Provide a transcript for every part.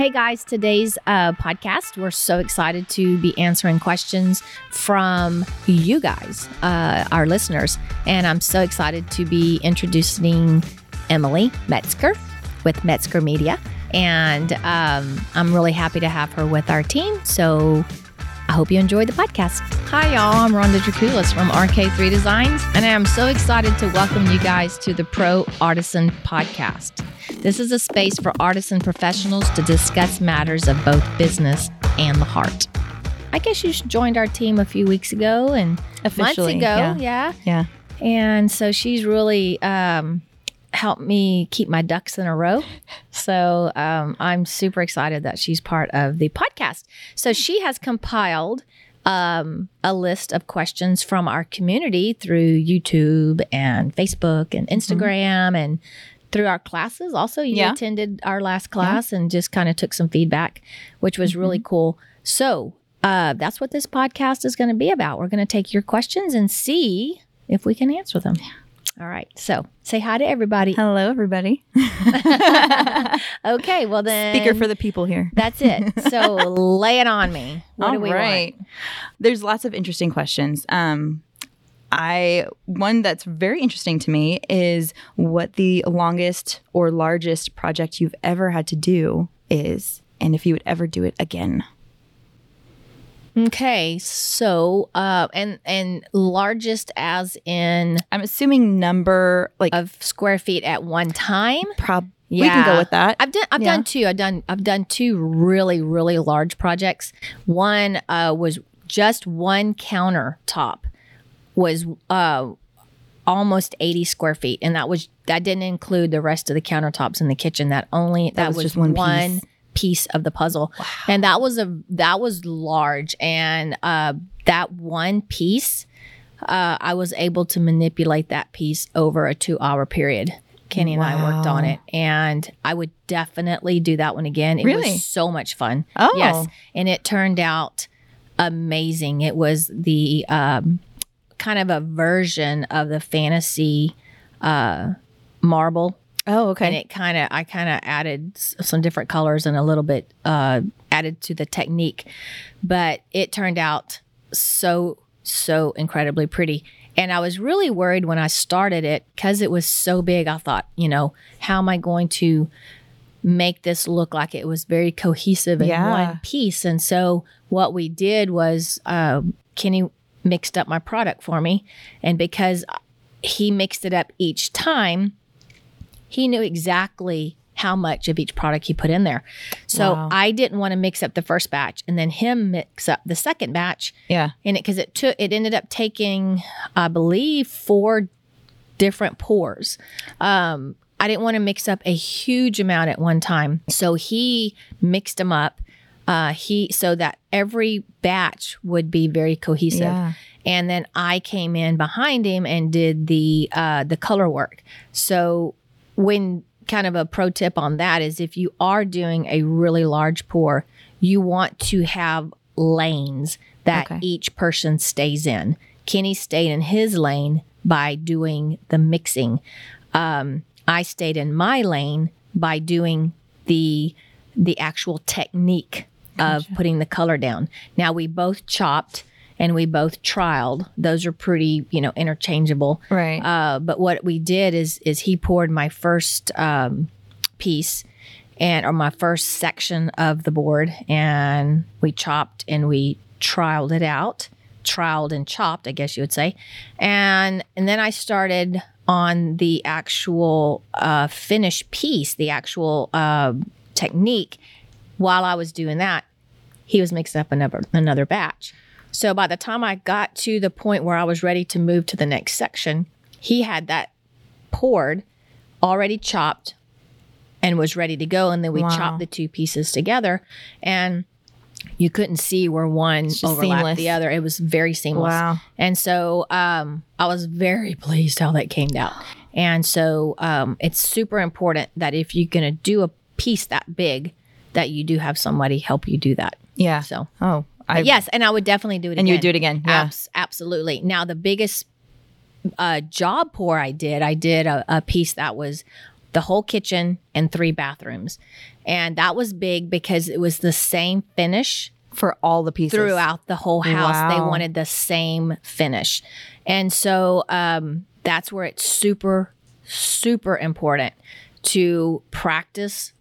Hey guys, today's uh, podcast, we're so excited to be answering questions from you guys, uh, our listeners. And I'm so excited to be introducing Emily Metzger with Metzger Media. And um, I'm really happy to have her with our team. So I hope you enjoyed the podcast. Hi, y'all. I'm Rhonda Draculis from RK3 Designs, and I am so excited to welcome you guys to the Pro Artisan Podcast. This is a space for artisan professionals to discuss matters of both business and the heart. I guess you joined our team a few weeks ago and Officially, months ago, yeah. yeah. Yeah. And so she's really um, helped me keep my ducks in a row. So um, I'm super excited that she's part of the podcast. So she has compiled um, a list of questions from our community through YouTube and Facebook and Instagram and through our classes. Also, you Yeah. attended our last class and just kind of took some feedback, which was really cool. So, uh, that's what this podcast is going to be about. We're going to take your questions and see if we can answer them. All right. So, say hi to everybody. Hello, everybody. Okay. Well, then. Speaker for the people here. That's it. So, lay it on me. What All do we right. want? There's lots of interesting questions. Um, I one that's very interesting to me is what the longest or largest project you've ever had to do is, and if you would ever do it again. Okay. So, uh, and and largest as in I'm assuming number like of square feet at one time. prob. We can go with that. I've done I've Yeah. done two. I've done I've done two really really large projects. One uh, was just one countertop was uh, almost 80 square feet and that was that didn't include the rest of the countertops in the kitchen. That only that, was was, just one one piece. of the puzzle. And that was a that was large and uh, that one piece uh, I was able to manipulate that piece over a 2-hour period. Kenny and I worked on it and I would definitely do that one again. It Really? was so much fun. Oh. Yes. And it turned out amazing. It was the um, kind of a version of the fantasy uh, marble. Oh, And okay. it kind of, I kind of added s- some different colors and a little bit uh, added to the technique. But it turned out so, so incredibly pretty. And I was really worried when I started it because it was so big. I thought, you know, how am I going to make this look like it was very cohesive in Yeah. one piece? And so what we did was um Kenny mixed up my product for me. And because he mixed it up each time, he knew exactly how much of each product he put in there. So Wow. I didn't want to mix up the first batch and then him mix up the second batch yeah. in it because it took it ended up taking i believe four different pours um i didn't want to mix up a huge amount at one time so he mixed them up uh he so that every batch would be very cohesive Yeah. and then i came in behind him and did the uh the color work so when kind of a pro tip on that is if you are doing a really large pour you want to have lanes that Okay. each person stays in. Kenny stayed in his lane by doing the mixing. Um, i stayed in my lane by doing the the actual technique of putting the color down. Now we both chopped and we both troweled those are pretty you know interchangeable Right. uh, but what we did is is he poured my first um, piece and or my first section of the board, and we chopped and we troweled it out, troweled and chopped, I guess you would say, and and then I started on the actual uh, finished piece, the actual uh, technique. While I was doing that, he was mixing up another another batch. So by the time I got to the point where I was ready to move to the next section, he had that poured, already chopped, and was ready to go. And then we Wow. chopped the two pieces together, and you couldn't see where one overlapped seamless. the other. It was very seamless. Wow. And so um, I was very pleased how that came out. And so um, it's super important that if you're going to do a piece that big, that you do have somebody help you do that. Yeah. So Oh, I yes, and I would definitely do it again. And you would do it again, yeah. Abs- absolutely. Now, the biggest uh, job pour I did, I did a, a piece that was the whole kitchen and three bathrooms. And that was big because it was the same finish For all the pieces. throughout the whole house. They wanted the same finish. And so um, that's where it's super, super important to practice,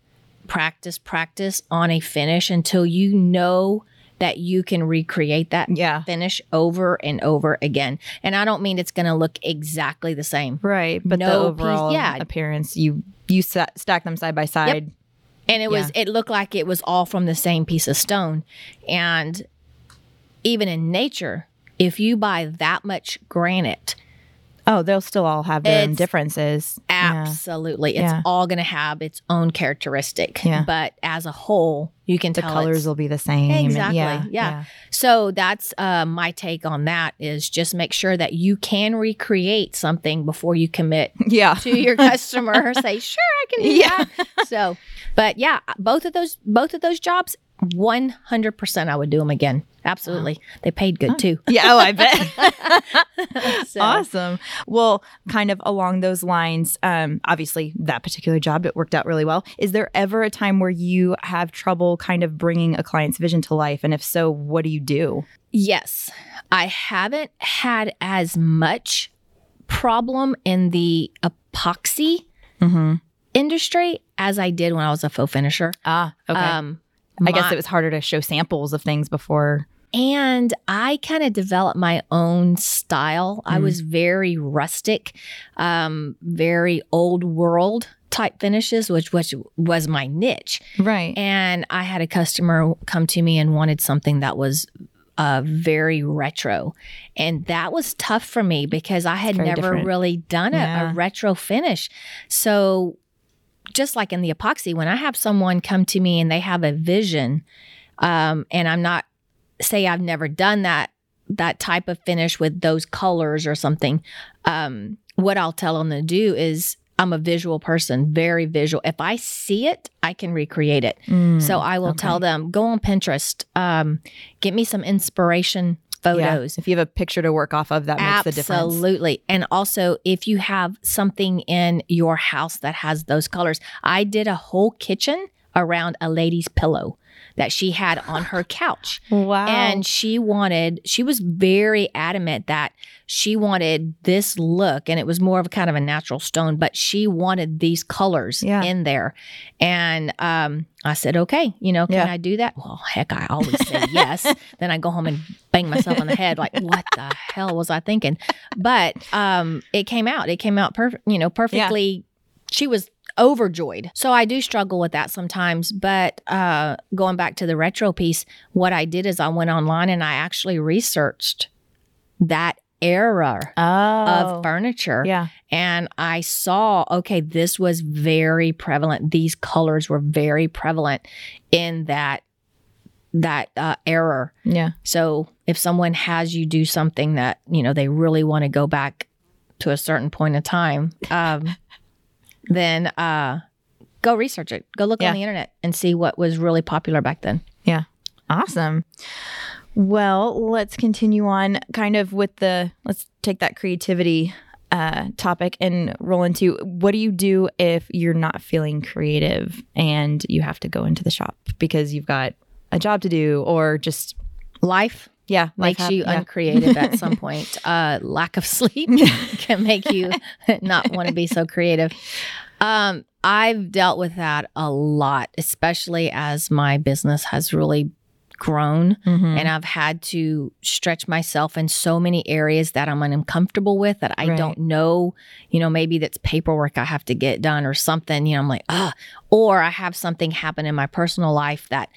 practice, practice on a finish until you know that you can recreate that Yeah. finish over and over again. And I don't mean it's going to look exactly the same. Right. But the No piece- overall yeah. appearance, you you sa- stack them side by side. and it was it looked like it was all from the same piece of stone and even in nature if you buy that much granite Oh, they'll still all have their own It's differences. Yeah. absolutely it's Yeah. all going to have its own characteristic Yeah. but as a whole you can The colors will be the same. and- Exactly. Yeah. Yeah. so that's uh, my take on that is just make sure that you can recreate something before you commit Yeah. to your customer say sure i can do Yeah. that so but yeah both of those both of those jobs 100% i would do them again absolutely they paid good too Yeah. Oh, I bet. So- Awesome. Well, kind of along those lines, um, obviously that particular job, it worked out really well. Is there ever a time where you have trouble kind of bringing a client's vision to life? And if so, what do you do? yes i haven't had as much problem in the epoxy Mm-hmm. industry as i did when i was a faux finisher Ah, okay. um I guess it was harder to show samples of things before. And I kind of developed my own style. I Mm. was very rustic, um, very old world type finishes, which, which was my niche. Right. And I had a customer come to me and wanted something that was uh, very retro. And that was tough for me because I had never different. really done a, Yeah. a retro finish. So, just like in the epoxy, when I have someone come to me and they have a vision, um, and I'm not, say, I've never done that that type of finish with those colors or something, um, what I'll tell them to do is I'm a visual person, very visual. If I see it, I can recreate it. Mm, So I will okay. tell them, go on Pinterest, um, get me some inspiration photos. If you have a picture to work off of, that makes the difference. Absolutely. And also, if you have something in your house that has those colors, I did a whole kitchen around a lady's pillow that she had on her couch. Wow. And she wanted, she was very adamant that she wanted this look, and it was more of a kind of a natural stone, but she wanted these colors Yeah. in there. And um, I said, okay, you know, can Yeah. I do that? Well, heck, I always say yes. Then I go home and bang myself on the head, like, what the hell was I thinking? But um, it came out. It came out perfect, you know, perfectly. She was overjoyed. So I do struggle with that sometimes. But uh, going back to the retro piece, what I did is I went online and I actually researched that era oh. of furniture. yeah. And I saw, okay, this was very prevalent. These colors were very prevalent in that that uh, era. Yeah. So if someone has you do something that you know they really want to go back to a certain point of time, um, then uh, go research it. Go look Yeah. on the internet and see what was really popular back then. Yeah. Awesome. Well, let's continue on kind of with the let's take that creativity uh, topic and roll into what do you do if you're not feeling creative and you have to go into the shop because you've got a job to do or just Life yeah makes hap- you yeah. uncreative at some point. Uh, lack of sleep can make you not want to be so creative. Um, I've dealt with that a lot, especially as my business has really grown Mhm. and I've had to stretch myself in so many areas that I'm uncomfortable with that I Right. don't know, you know, maybe that's paperwork I have to get done or something, you know, I'm like, ah, or I have something happen in my personal life that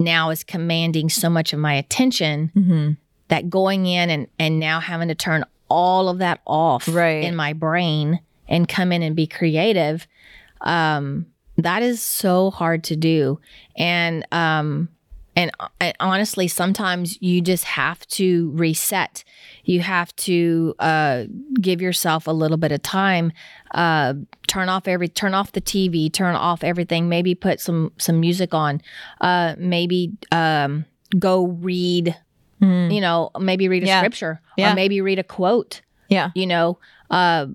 now is commanding so much of my attention Mhm. that going in and and now having to turn all of that off Right. in my brain and come in and be creative um that is so hard to do and um and, and honestly sometimes you just have to reset you have to uh give yourself a little bit of time uh turn off every turn off the tv turn off everything maybe put some some music on uh maybe um go read Mhm. you know maybe read a Yeah. scripture Yeah. or maybe read a quote yeah you know uh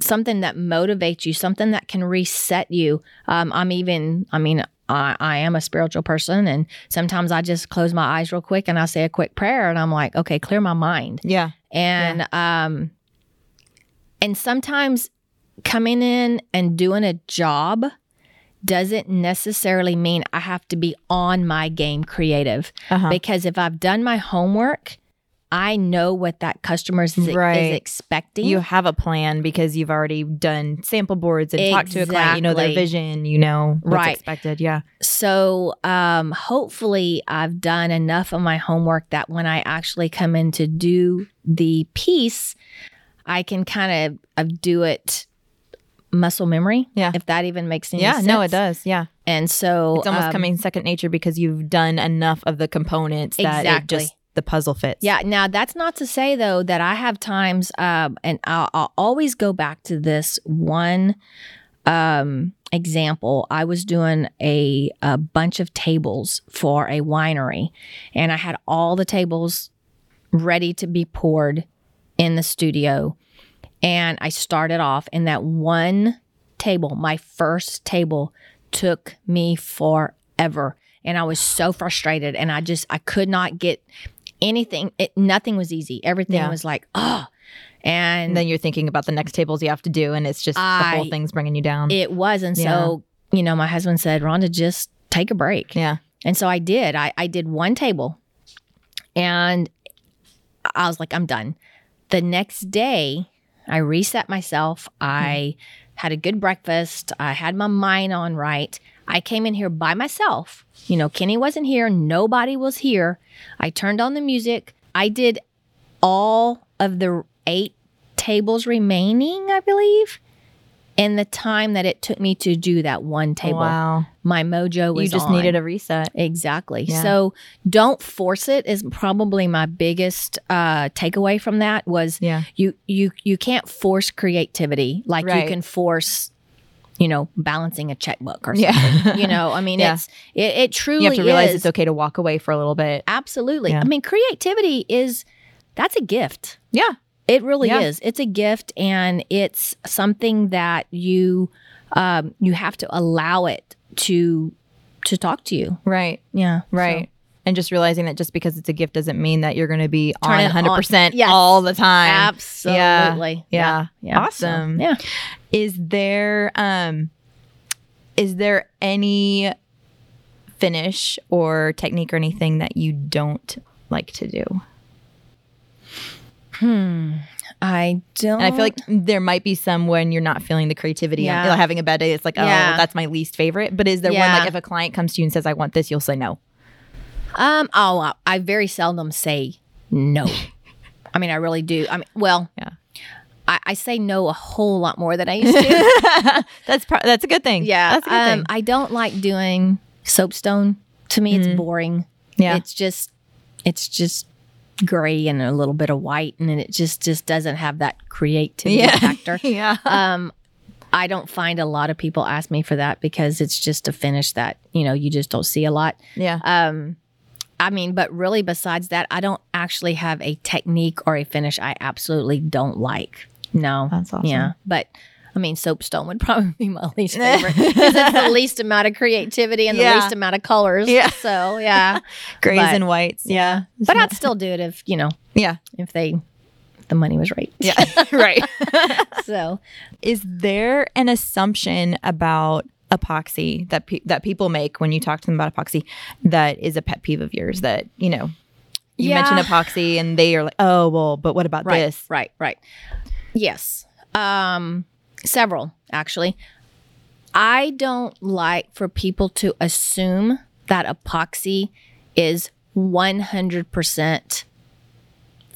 something that motivates you, something that can reset you. Um, I'm even, I mean, I, I am a spiritual person, and sometimes I just close my eyes real quick and I say a quick prayer, and I'm like, okay, clear my mind. Yeah. And um, and sometimes coming in and doing a job doesn't necessarily mean I have to be on my game creative Uh-huh. because if I've done my homework, I know what that customer is, Right. is expecting. You have a plan because you've already done sample boards and talked to a client. You know their vision. You know what's Right. expected. Yeah. so um, hopefully, I've done enough of my homework that when I actually come in to do the piece, I can kind of uh, do it muscle memory. Yeah. If that even makes any Yeah. sense. No, it does. Yeah. And so It's almost um, coming second nature because you've done enough of the components that it Exactly. just the puzzle fits. Yeah. Now that's not to say though that I have times, um, and I'll, I'll always go back to this one um, example. I was doing a, a bunch of tables for a winery, and I had all the tables ready to be poured in the studio. And I started off, and that one table, my first table, took me forever. And I was so frustrated, and I just I could not get anything. It nothing was easy. Everything Yeah. was like oh, and And then you're thinking about the next tables you have to do, and it's just the whole thing's bringing you down. it was. And Yeah. so you know, my husband said, "Rhonda, just take a break." yeah. And so I did. I, I did one table and I was like, I'm done. The next day, I reset myself. Hmm. I had a good breakfast. I had my mind on right. I came in here by myself. You know, Kenny wasn't here. Nobody was here. I turned on the music. I did all of the eight tables remaining, I believe, in the time that it took me to do that one table. Wow. My mojo was You just on. needed a reset. Exactly. Yeah. So don't force it is probably my biggest uh, takeaway from that was Yeah. you you you can't force creativity like Right. you can force you know balancing a checkbook or Yeah. something. you know, I mean Yeah. it's it, it truly You have to realize is it's okay to walk away for a little bit. absolutely. Yeah. I mean creativity is that's a gift. Yeah. It really Yeah. is. It's a gift, and it's something that you um, you have to allow it to to talk to you. Right. Yeah, Right. And just realizing that just because it's a gift doesn't mean that you're going to be Turn on it 100% Yes. all the time. Absolutely. Yeah. Yeah. Awesome. So, yeah. Is there um is there any finish or technique or anything that you don't like to do? Hmm. I don't. And I feel like there might be some when you're not feeling the creativity Yeah. having a bad day. It's like, oh, Yeah. that's my least favorite. But is there one like if a client comes to you and says, I want this, you'll say no? Um. Oh, I- I very seldom say no. I mean, I really do. I mean, well, Yeah. I, I say no a whole lot more than I used to. That's pro- that's a good thing. yeah. That's a good um. thing. I don't like doing soapstone. To me, it's boring. Yeah. It's just, it's just gray and a little bit of white, and then it just just doesn't have that creativity yeah. factor. yeah. um i don't find a lot of people ask me for that because it's just a finish that you know you just don't see a lot Yeah. um i mean but really besides that i don't actually have a technique or a finish i absolutely don't like no That's awesome. yeah but I mean, soapstone would probably be my least favorite because it's the least amount of creativity and the least amount of colors. Yeah. So yeah, Grays but- and whites. yeah. But I'd still do it if you know Yeah. if they the money was right. Yeah. right. So Is there an assumption about epoxy that pe- that people make when you talk to them about epoxy that is a pet peeve of yours that, you know, you Yeah. mention epoxy and they are like, "Oh, well, but what about right, this?" Right, right. Yes. Um several actually. I don't like for people to assume that epoxy is 100%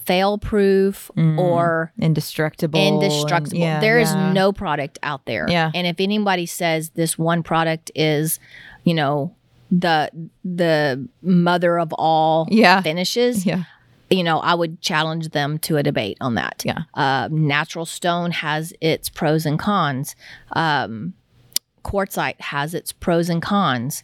fail proof or Indestructible. and- indestructible. yeah, there is yeah. no product out there. Yeah. And if anybody says this one product is, you know, the the mother of all Yeah. finishes, Yeah. you know, I would challenge them to a debate on that. Yeah. Uh, natural stone has its pros and cons. Um, quartzite has its pros and cons.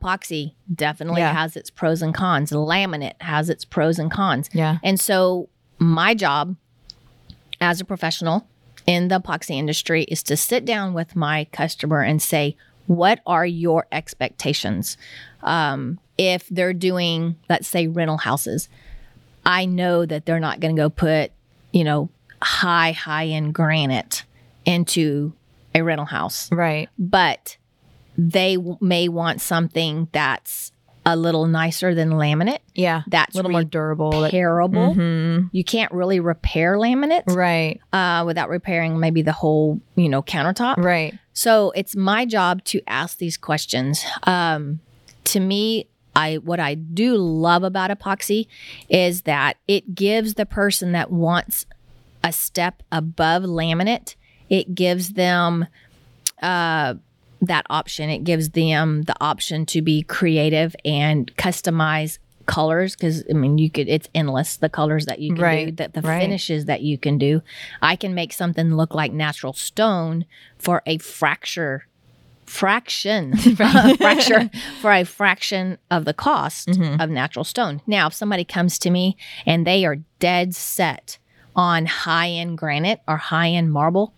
Epoxy definitely Yeah. has its pros and cons. Laminate has its pros and cons. Yeah. And so my job as a professional in the epoxy industry is to sit down with my customer and say, what are your expectations? Um, if they're doing, let's say, rental houses, I know that they're not going to go put, you know, high, high end granite into a rental house, Right. but they w- may want something that's a little nicer than laminate. Yeah. That's a little more durable. that- repairable. Mhm. You can't really repair laminate Right. uh, without repairing maybe the whole, you know, countertop. Right. So it's my job to ask these questions. Um, to me, I what I do love about epoxy is that it gives the person that wants a step above laminate. It gives them uh, that option. It gives them the option to be creative and customize colors because I mean you could it's endless the colors that you can do that the right. finishes that you can do. I can make something look like natural stone for a fracture fraction fracture for a fraction of the cost Mhm. of natural stone. Now, if somebody comes to me and they are dead set on high end granite or high end marble,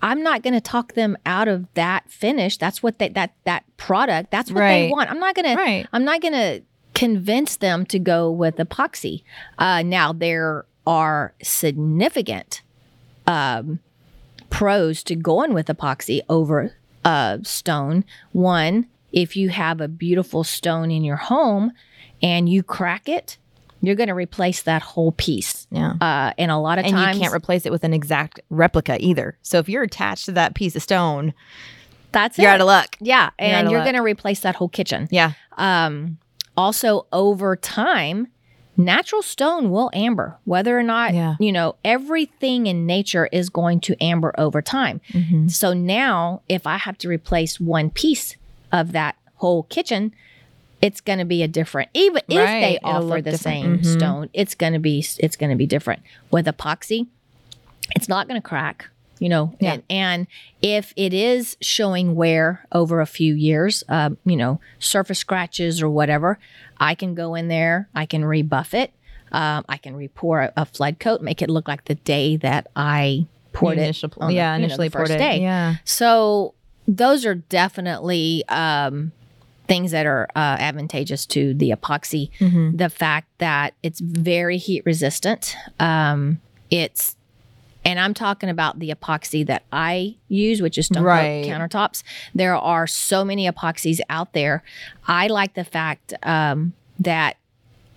I'm not going to talk them out of that finish. That's what they that that product. That's what they want. I'm not going to. I'm not going to convince them to go with epoxy. Uh, now there are significant um, pros to going with epoxy over uh, stone. One, if you have a beautiful stone in your home and you crack it, you're going to replace that whole piece. Yeah. Uh, and a lot of And times, you can't replace it with an exact replica either. So if you're attached to that piece of stone, that's you're it. out of luck. yeah, You're and you're going to replace that whole kitchen. Yeah. Um, also, over time, natural stone will amber, whether or not, Yeah. you know, everything in nature is going to amber over time. Mm-hmm. So now, if I have to replace one piece of that whole kitchen, it's going to be a different. Even if they It'll offer the different. same Mhm. stone, it's going to be it's going to be different. With epoxy, it's not going to crack. You know, Yeah. and, and if it is showing wear over a few years, um, you know, surface scratches or whatever, I can go in there, I can rebuff it, um, I can re-pour a, a flood coat, make it look like the day that I poured Initial- it. the- yeah, know, the initially poured first it. day. Yeah. So those are definitely um, things that are uh, advantageous to the epoxy. Mm-hmm. The fact that it's very heat resistant. Um, it's and I'm talking about the epoxy that I use, which is stone Right. countertops. There are so many epoxies out there. I like the fact um, that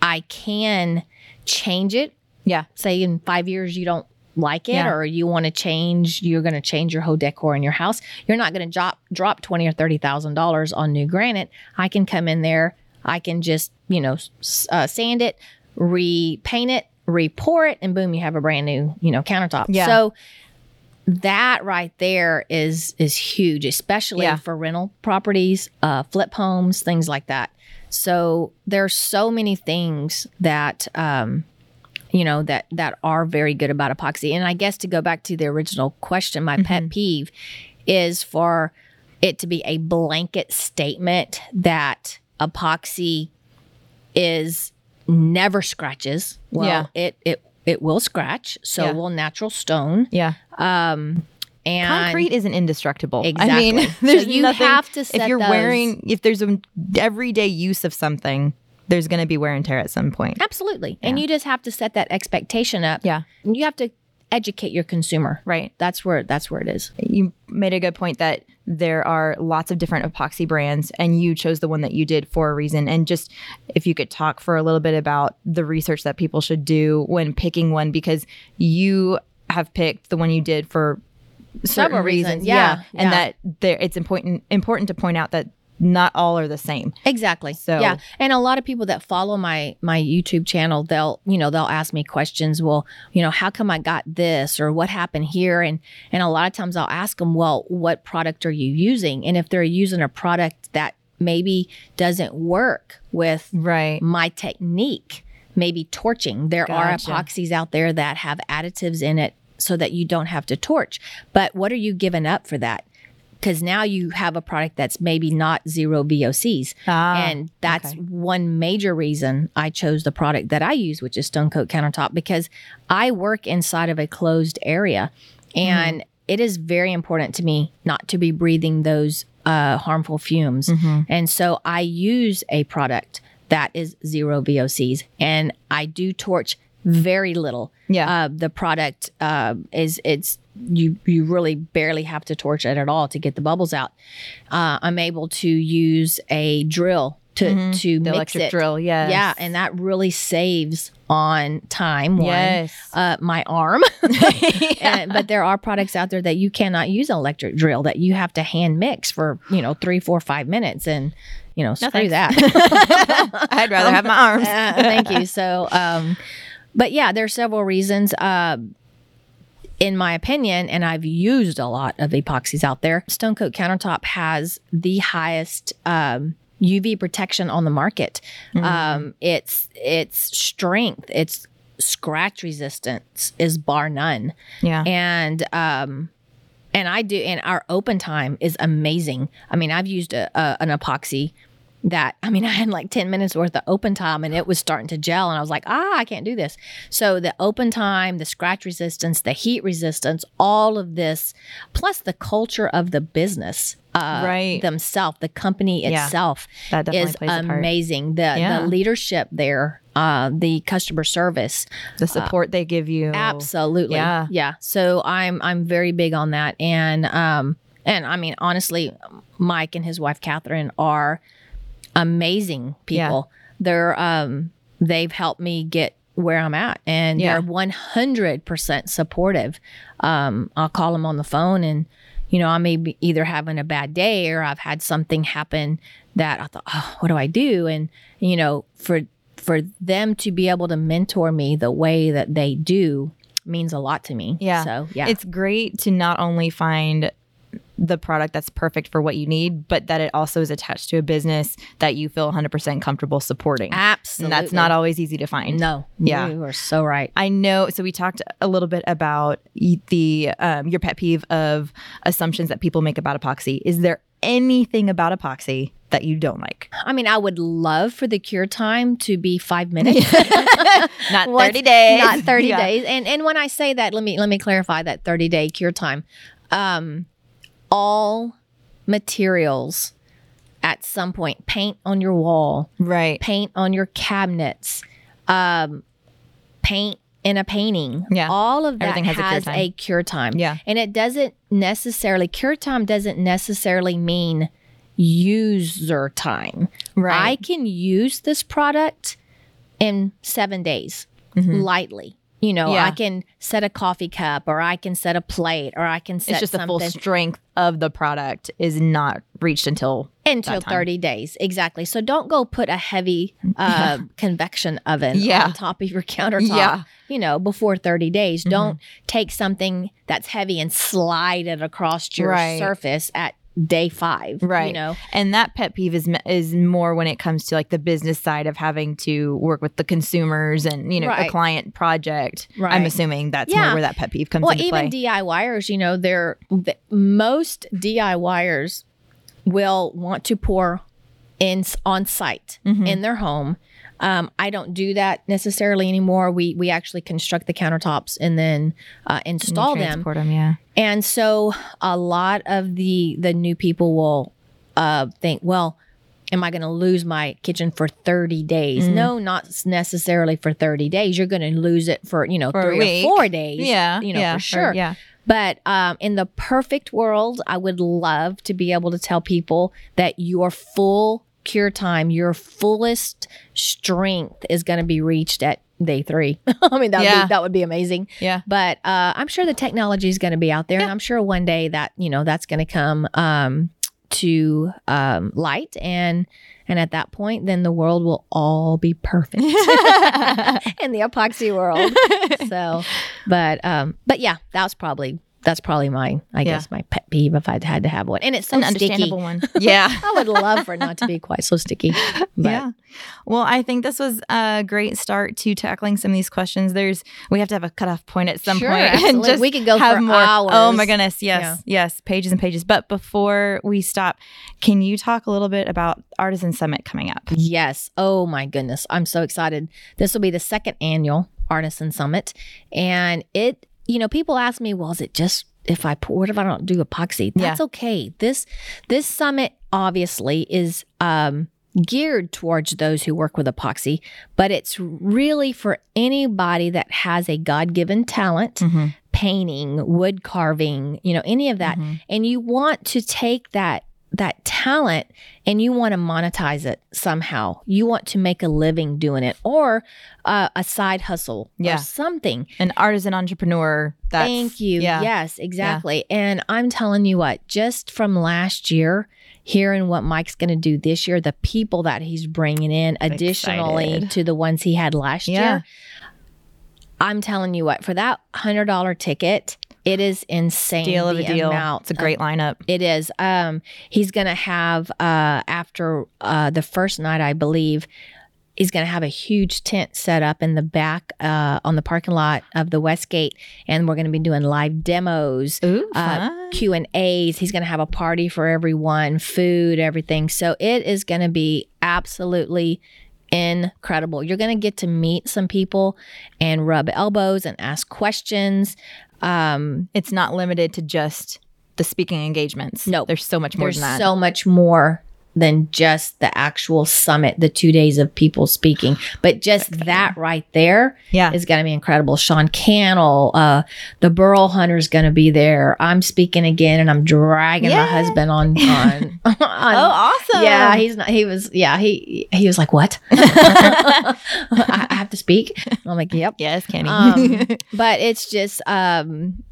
I can change it Yeah. say in five years you don't like it Yeah. or you want to change you're going to change your whole decor in your house you're not going to drop drop 20 or 30 thousand dollars on new granite i can come in there i can just you know uh, sand it repaint it re-pour it and boom you have a brand new you know countertop Yeah. so that right there is is huge especially Yeah. for rental properties uh flip homes things like that so there's so many things that um you know that that are very good about epoxy and i guess to go back to the original question my pet peeve is for it to be a blanket statement that epoxy is never scratches well Yeah. it it it will scratch so Yeah. will natural stone Yeah. um and Concrete isn't indestructible. Exactly. I mean, So you nothing, have to if you're those- wearing if there's an everyday use of something, there's going to be wear and tear at some point. absolutely. And you just have to set that expectation up. Yeah. and you have to educate your consumer. Right. that's where that's where it is. You made a good point that there are lots of different epoxy brands and you chose the one that you did for a reason. And just if you could talk for a little bit about the research that people should do when picking one because you have picked the one you did for Several reasons, reasons, yeah, and yeah. that there it's important important to point out that not all are the same Exactly. So- yeah, and a lot of people that follow my my YouTube channel, they'll you know they'll ask me questions. Well, you know, how come I got this or what happened here? And and a lot of times I'll ask them, well, what product are you using? And if they're using a product that maybe doesn't work with right my technique, maybe torching. There Gotcha. are epoxies out there that have additives in it so that you don't have to torch. But what are you giving up for that? Because now you have a product that's maybe not zero VOCs. Ah, and that's okay. one major reason I chose the product that I use, which is Stone Coat Countertop, because I work inside of a closed area. and it is very important to me not to be breathing those uh, harmful fumes. And so I use a product that is zero VOCs, and I do torch very little. Yeah. uh, the product uh, is it's you you really barely have to torch it at all to get the bubbles out. Uh, I'm able to use a drill to to Mm-hmm. The mix electric it. drill, Yeah. Yeah, and that really saves on time. One, Yes. uh, my arm. And- but there are products out there that you cannot use an electric drill that you have to hand mix for you know three, four, five minutes, and you know screw thanks. that. I'd rather have my arms. Uh, thank you. So, um, but yeah, there's several reasons. Uh, in my opinion, and I've used a lot of epoxies out there. Stone Coat Countertop has the highest um, UV protection on the market. Um, its its strength, its scratch resistance is bar none Yeah. and um and I do and our open time is amazing. I mean, I've used a, a an epoxy that I mean, I had like 10 minutes worth of open time and it was starting to gel and I was like, "Ah, I can't do this." So the open time, the scratch resistance, the heat resistance, all of this plus the culture of the business uh Right. themselves, the company itself That definitely is plays a part. amazing. The Yeah. the leadership there, uh the customer service, the support they give you. Absolutely. Yeah. Yeah. So I'm I'm very big on that. And um and I mean honestly, Mike and his wife Catherine are amazing people. They're um they've helped me get where I'm at and Yeah. they're 100% supportive. Um I'll call them on the phone and you know, I may be either having a bad day or I've had something happen that I thought, oh, what do I do? And you know, for for them to be able to mentor me the way that they do means a lot to me. Yeah. So yeah. It's great to not only find the product that's perfect for what you need, but that it also is attached to a business that you feel 100% comfortable supporting. absolutely. And that's not always easy to find. No. Yeah. You are so right. I know. So we talked a little bit about the um, your pet peeve of assumptions that people make about epoxy. Is there anything about epoxy that you don't like? I mean, I would love for the cure time to be five minutes. Not 30 days. Not 30 Yeah. days. And and when I say that, let me let me clarify that 30 day cure time. Um all materials at some point, paint on your wall, Right. paint on your cabinets, um, paint in a painting. Yeah. All of that Everything has has, a cure a cure time. Yeah. And it doesn't necessarily, cure time doesn't necessarily mean user time. Right. I can use this product in seven days lightly. You know, Mm-hmm. Yeah. I can set a coffee cup or I can set a plate or I can set It's just the full strength of the product is not reached until until that time. 30 days exactly so don't go put a heavy uh, convection oven Yeah. on top of your countertop Yeah. Mm-hmm. you know before 30 days don't take something that's heavy and slide it across your Right. surface at day five right. you know and that pet peeve is is more when it comes to like the business side of having to work with the consumers and you know Right. the client project. right I'm assuming that's Yeah. more where that pet peeve comes well even play. DIYers you know they're the, most DIYers will want to pour in on site Mm-hmm. in their home um, I don't do that necessarily anymore. We we actually construct the countertops and then uh, install them. Transport 'em, yeah. And so a lot of the the new people will uh, think, well, am I going to lose my kitchen for 30 days? Mm. No, not necessarily for 30 days. You're going to lose it for, you know, For three or four days. Yeah, You know, yeah, for or- sure. yeah. But um, in the perfect world, I would love to be able to tell people that your full cure time, your fullest strength is going to be reached at day three. I mean, that would Yeah. be, that would be amazing. Yeah. But uh, I'm sure the technology is going to be out there, and I'm sure one day that you know that's going to come um, to um, light, and and at that point, then the world will all be perfect in the epoxy world. so, but um, but yeah, that was probably that's probably my I guess my pet peeve if I'd had to have one, and it's so An sticky. understandable one. Yeah. I would love for it not to be quite so sticky. But yeah. Well, I think this was a great start to tackling some of these questions. There's we have to have a cutoff point at some Sure, point absolutely. We could go have for more. Oh my goodness, yes, Yeah. yes, pages and pages. But before we stop, can you talk a little bit about Artisan Summit coming up? Yes. Oh my goodness. I'm so excited. This will be the second annual Artisan Summit. And it you know, people ask me, well, is it just if I pour, what if I don't do epoxy? That's okay. This this summit obviously is um geared towards those who work with epoxy, but it's really for anybody that has a God-given talent, Mm-hmm. painting, wood carving, you know, any of that. Mhm. And you want to take that that talent and you want to monetize it somehow. You want to make a living doing it or uh, a side hustle Yeah. or something. An artisan entrepreneur. That's, Thank you. Yeah. Yes, exactly. And I'm telling you what, just from last year, hearing what Mike's going to do this year, the people that he's bringing in, additionally excited. to the ones he had last Yeah. year, I'm telling you what, for that $100 ticket, it is insane. Deal of the a deal. amount It's a great lineup. it is. Um, he's gonna have uh after uh the first night, I believe, he's gonna have a huge tent set up in the back uh on the parking lot of the Westgate, and we're gonna be doing live demos. Ooh, Uh. Q and A's. He's going to have a party for everyone, food, everything. So it is going to be absolutely incredible. You're going to get to meet some people and rub elbows and ask questions. Um, it's not limited to just the speaking engagements. No. there's so much more there's than that. so much more than just the actual summit, the two days of people speaking. But just that right there yeah, is going to be incredible. Sean Cannell, uh, the Burl Hunter is going to be there. I'm speaking again, and I'm dragging my husband on on. on oh, awesome. Yeah, he's not. He was. Yeah, he he was like, "What? I, I have to speak." I'm like, "Yep." yes, Kenny. Um, but it's just um,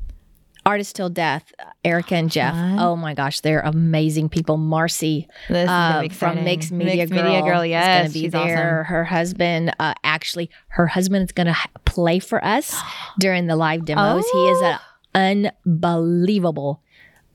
artist till death. Erica and Jeff. Fun. Oh my gosh, they're amazing people. Marcy uh, from. Mixed Media Mixed Girl. Media Girl. is gonna be she's there. Her husband, uh, actually, her husband is going to play for us during the live demos. He is Oh. an unbelievable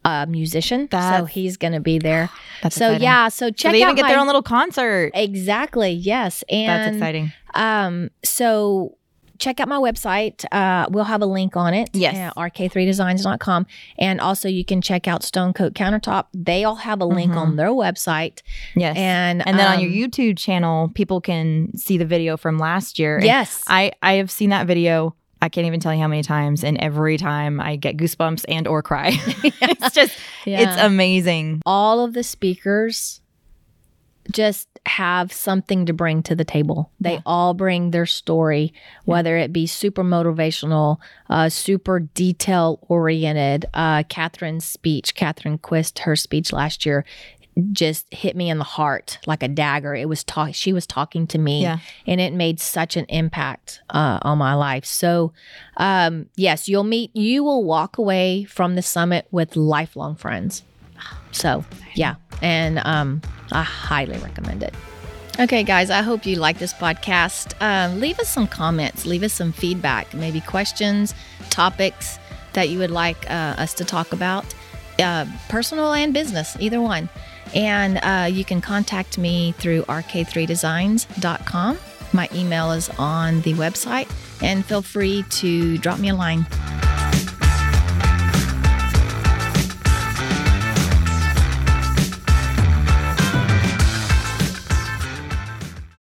uh, musician, so he's going to be there. That's so exciting. yeah, so So check they out even get my, their own little concert. exactly. Yes, and That's exciting. um, so check out my website. Uh, we'll have a link on it. Yes. uh, rk3designs.com. And also you can check out Stone Coat Countertop. They all have a link Mhm. on their website. Yes, And and then on your um, YouTube channel, people can see the video from last year. And Yes. I I have seen that video. I can't even tell you how many times, and every time I get goosebumps and or cry. it's just it's amazing. all of the speakers just have something to bring to the table. They Yeah. all bring their story, whether it be super motivational, uh, super detail oriented. Uh, Catherine's speech, Catherine Quist, her speech last year just hit me in the heart like a dagger. It was talk. She was talking to me, Yeah. and it made such an impact uh, on my life. So, um, yes, you'll meet. You will walk away from the summit with lifelong friends. So, yeah. And um, I highly recommend it. Okay, guys, I hope you like this podcast. Um, leave us some comments, leave us some feedback, maybe questions, topics that you would like uh, us to talk about, uh, personal and business, either one. And uh, you can contact me through rk3designs.com. My email is on the website, and feel free to drop me a line.